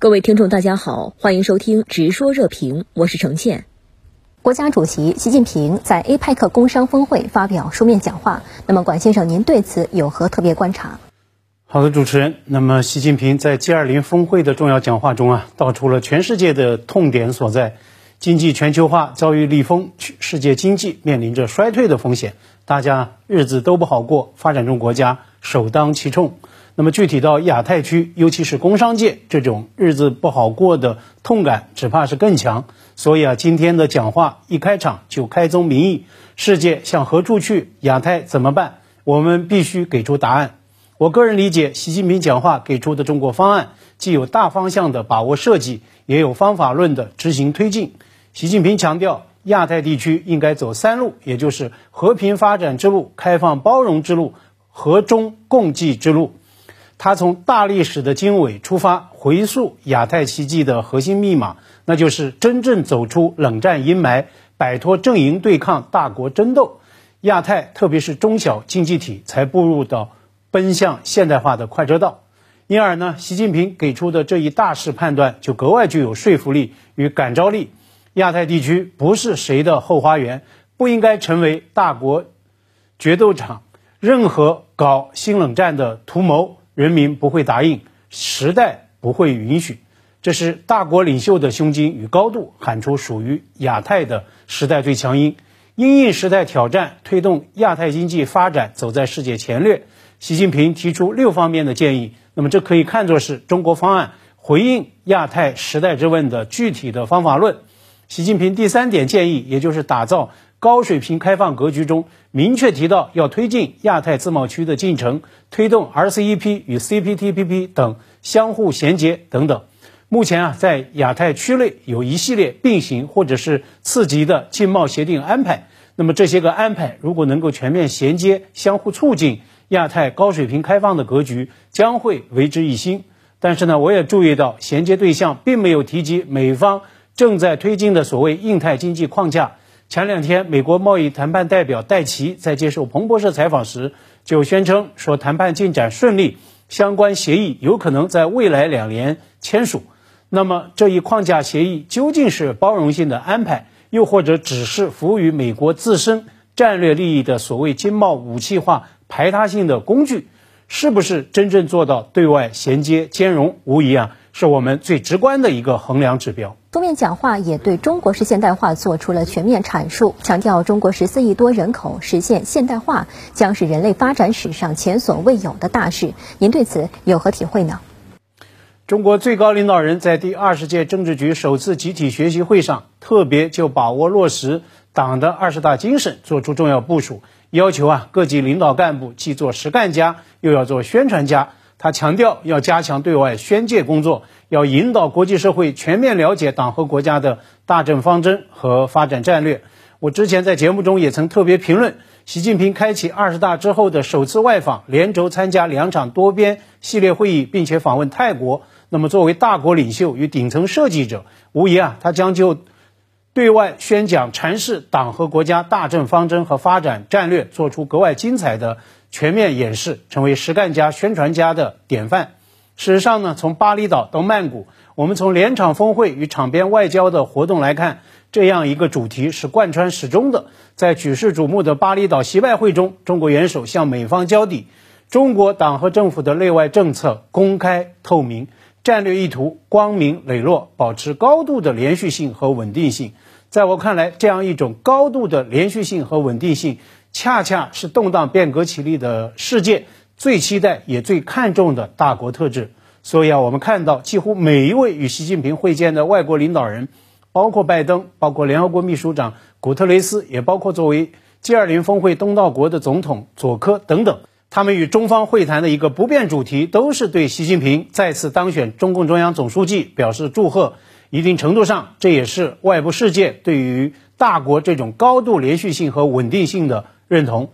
各位听众，大家好，欢迎收听《直说热评》，我是程倩。国家主席习近平在 APEC 工商峰会发表书面讲话，那么管先生，您对此有何特别观察？好的，主持人。那么，习近平在 G20 峰会的重要讲话中啊，道出了全世界的痛点所在：经济全球化遭遇逆风，世界经济面临着衰退的风险，大家日子都不好过，发展中国家首当其冲。那么具体到亚太区，尤其是工商界，这种日子不好过的痛感，只怕是更强。所以啊，今天的讲话一开场就开宗明义：世界向何处去？亚太怎么办？我们必须给出答案。我个人理解，习近平讲话给出的中国方案，既有大方向的把握设计，也有方法论的执行推进。习近平强调，亚太地区应该走三路，也就是和平发展之路、开放包容之路、和中共济之路。他从大历史的经纬出发，回溯亚太奇迹的核心密码，那就是真正走出冷战阴霾，摆脱阵营对抗、大国争斗，亚太特别是中小经济体才步入到奔向现代化的快车道。因而呢，习近平给出的这一大势判断就格外具有说服力与感召力。亚太地区不是谁的后花园，不应该成为大国决斗场，任何搞新冷战的图谋。人民不会答应，时代不会允许，这是大国领袖的胸襟与高度，喊出属于亚太的时代最强音，因应时代挑战，推动亚太经济发展走在世界前列。习近平提出六方面的建议，那么这可以看作是中国方案回应亚太时代之问的具体的方法论。习近平第三点建议，也就是打造。高水平开放格局中明确提到，要推进亚太自贸区的进程，推动 RCEP 与 CPTPP 等相互衔接等等。目前啊，在亚太区内有一系列并行或者是次级的经贸协定安排。那么这些个安排如果能够全面衔接、相互促进，亚太高水平开放的格局将会为之一新。但是呢，我也注意到衔接对象并没有提及美方正在推进的所谓印太经济框架。前两天，美国贸易谈判代表戴奇在接受彭博社采访时，就宣称说谈判进展顺利，相关协议有可能在未来两年签署。那么，这一框架协议究竟是包容性的安排，又或者只是服务于美国自身战略利益的所谓经贸武器化排他性的工具？是不是真正做到对外衔接兼容？无疑啊，是我们最直观的一个衡量指标。书面讲话也对中国式现代化做出了全面阐述，强调中国十四亿多人口实现现代化将是人类发展史上前所未有的大事。您对此有何体会呢？中国最高领导人在第二十届政治局首次集体学习会上，特别就把握落实党的二十大精神作出重要部署，要求啊各级领导干部既做实干家，又要做宣传家。他强调要加强对外宣介工作，要引导国际社会全面了解党和国家的大政方针和发展战略。我之前在节目中也曾特别评论，习近平开启二十大之后的首次外访，连轴参加两场多边系列会议，并且访问泰国。那么，作为大国领袖与顶层设计者，无疑啊，他将就对外宣讲阐释党和国家大政方针和发展战略，做出格外精彩的。全面演示，成为实干家、宣传家的典范。事实上呢，从巴厘岛到曼谷，我们从联场峰会与场边外交的活动来看，这样一个主题是贯穿始终的。在举世瞩目的巴厘岛习拜会中，中国元首向美方交底：中国党和政府的内外政策公开透明，战略意图光明磊落，保持高度的连续性和稳定性。在我看来，这样一种高度的连续性和稳定性。恰恰是动荡变革起立的世界最期待也最看重的大国特质。所以啊，我们看到几乎每一位与习近平会见的外国领导人，包括拜登，包括联合国秘书长古特雷斯，也包括作为 G20 峰会东道国的总统佐科等等，他们与中方会谈的一个不变主题，都是对习近平再次当选中共中央总书记表示祝贺。一定程度上，这也是外部世界对于大国这种高度连续性和稳定性的。认同，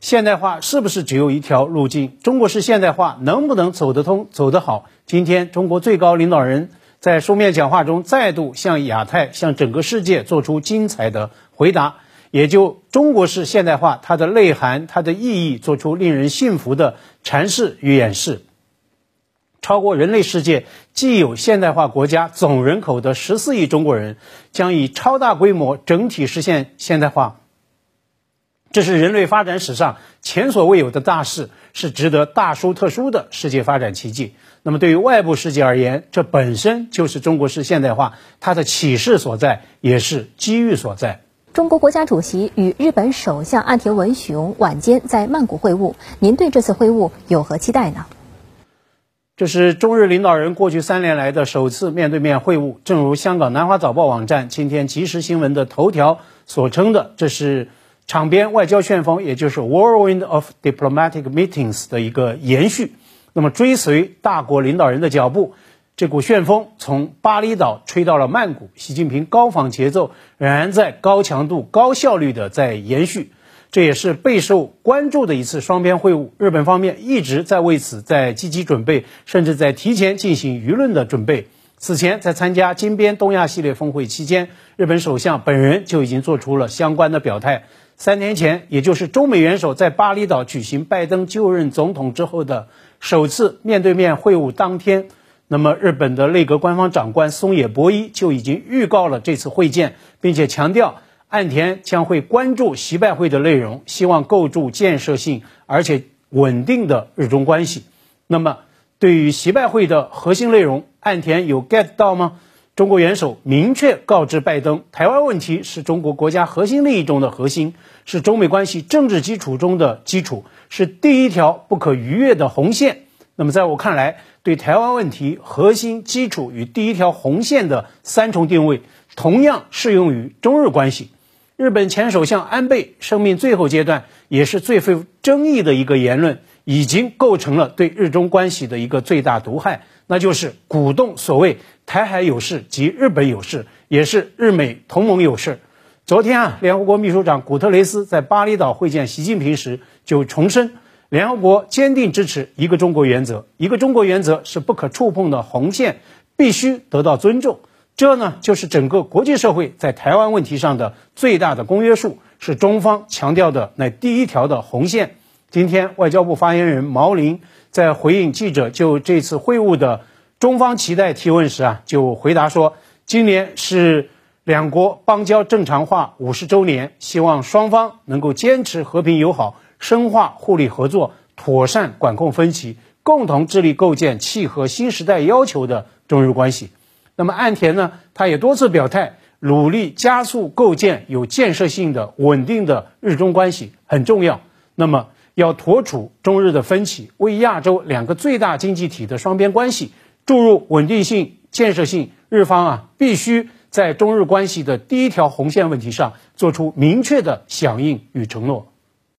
现代化是不是只有一条路径？中国式现代化能不能走得通、走得好？今天，中国最高领导人在书面讲话中再度向亚太、向整个世界做出精彩的回答，也就中国式现代化它的内涵、它的意义做出令人信服的阐释与演示。超过人类世界既有现代化国家总人口的十四亿中国人，将以超大规模整体实现现代化。这是人类发展史上前所未有的大事，是值得大书特书的世界发展奇迹。那么，对于外部世界而言，这本身就是中国式现代化它的启示所在，也是机遇所在。中国国家主席与日本首相岸田文雄晚间在曼谷会晤，您对这次会晤有何期待呢？这是中日领导人过去三年来的首次面对面会晤。正如香港南华早报网站今天即时新闻的头条所称的，这是。场边外交旋风，也就是 whirlwind of diplomatic meetings 的一个延续。那么，追随大国领导人的脚步，这股旋风从巴厘岛吹到了曼谷。习近平高访节奏仍然在高强度、高效率的在延续。这也是备受关注的一次双边会晤。日本方面一直在为此在积极准备，甚至在提前进行舆论的准备。此前，在参加金边东亚系列峰会期间，日本首相本人就已经做出了相关的表态。三年前，也就是中美元首在巴厘岛举行拜登就任总统之后的首次面对面会晤当天，那么日本的内阁官方长官松野博一就已经预告了这次会见，并且强调岸田将会关注习拜会的内容，希望构筑建设性而且稳定的日中关系。那么，对于习拜会的核心内容，岸田有 get 到吗？中国元首明确告知拜登，台湾问题是中国国家核心利益中的核心，是中美关系政治基础中的基础，是第一条不可逾越的红线。那么，在我看来，对台湾问题核心基础与第一条红线的三重定位，同样适用于中日关系。日本前首相安倍生命最后阶段，也是最富争议的一个言论，已经构成了对日中关系的一个最大毒害。那就是鼓动所谓台海有事及日本有事，也是日美同盟有事。昨天啊，联合国秘书长古特雷斯在巴厘岛会见习近平时就重申，联合国坚定支持一个中国原则，一个中国原则是不可触碰的红线，必须得到尊重。这呢，就是整个国际社会在台湾问题上的最大的公约数，是中方强调的那第一条的红线。今天，外交部发言人毛宁。在回应记者就这次会晤的中方期待提问时啊，就回答说，今年是两国邦交正常化五十周年，希望双方能够坚持和平友好，深化互利合作，妥善管控分歧，共同致力构建契合新时代要求的中日关系。那么岸田呢，他也多次表态，努力加速构建有建设性的稳定的日中关系很重要。那么。要妥处中日的分歧，为亚洲两个最大经济体的双边关系注入稳定性、建设性，日方啊必须在中日关系的第一条红线问题上做出明确的响应与承诺。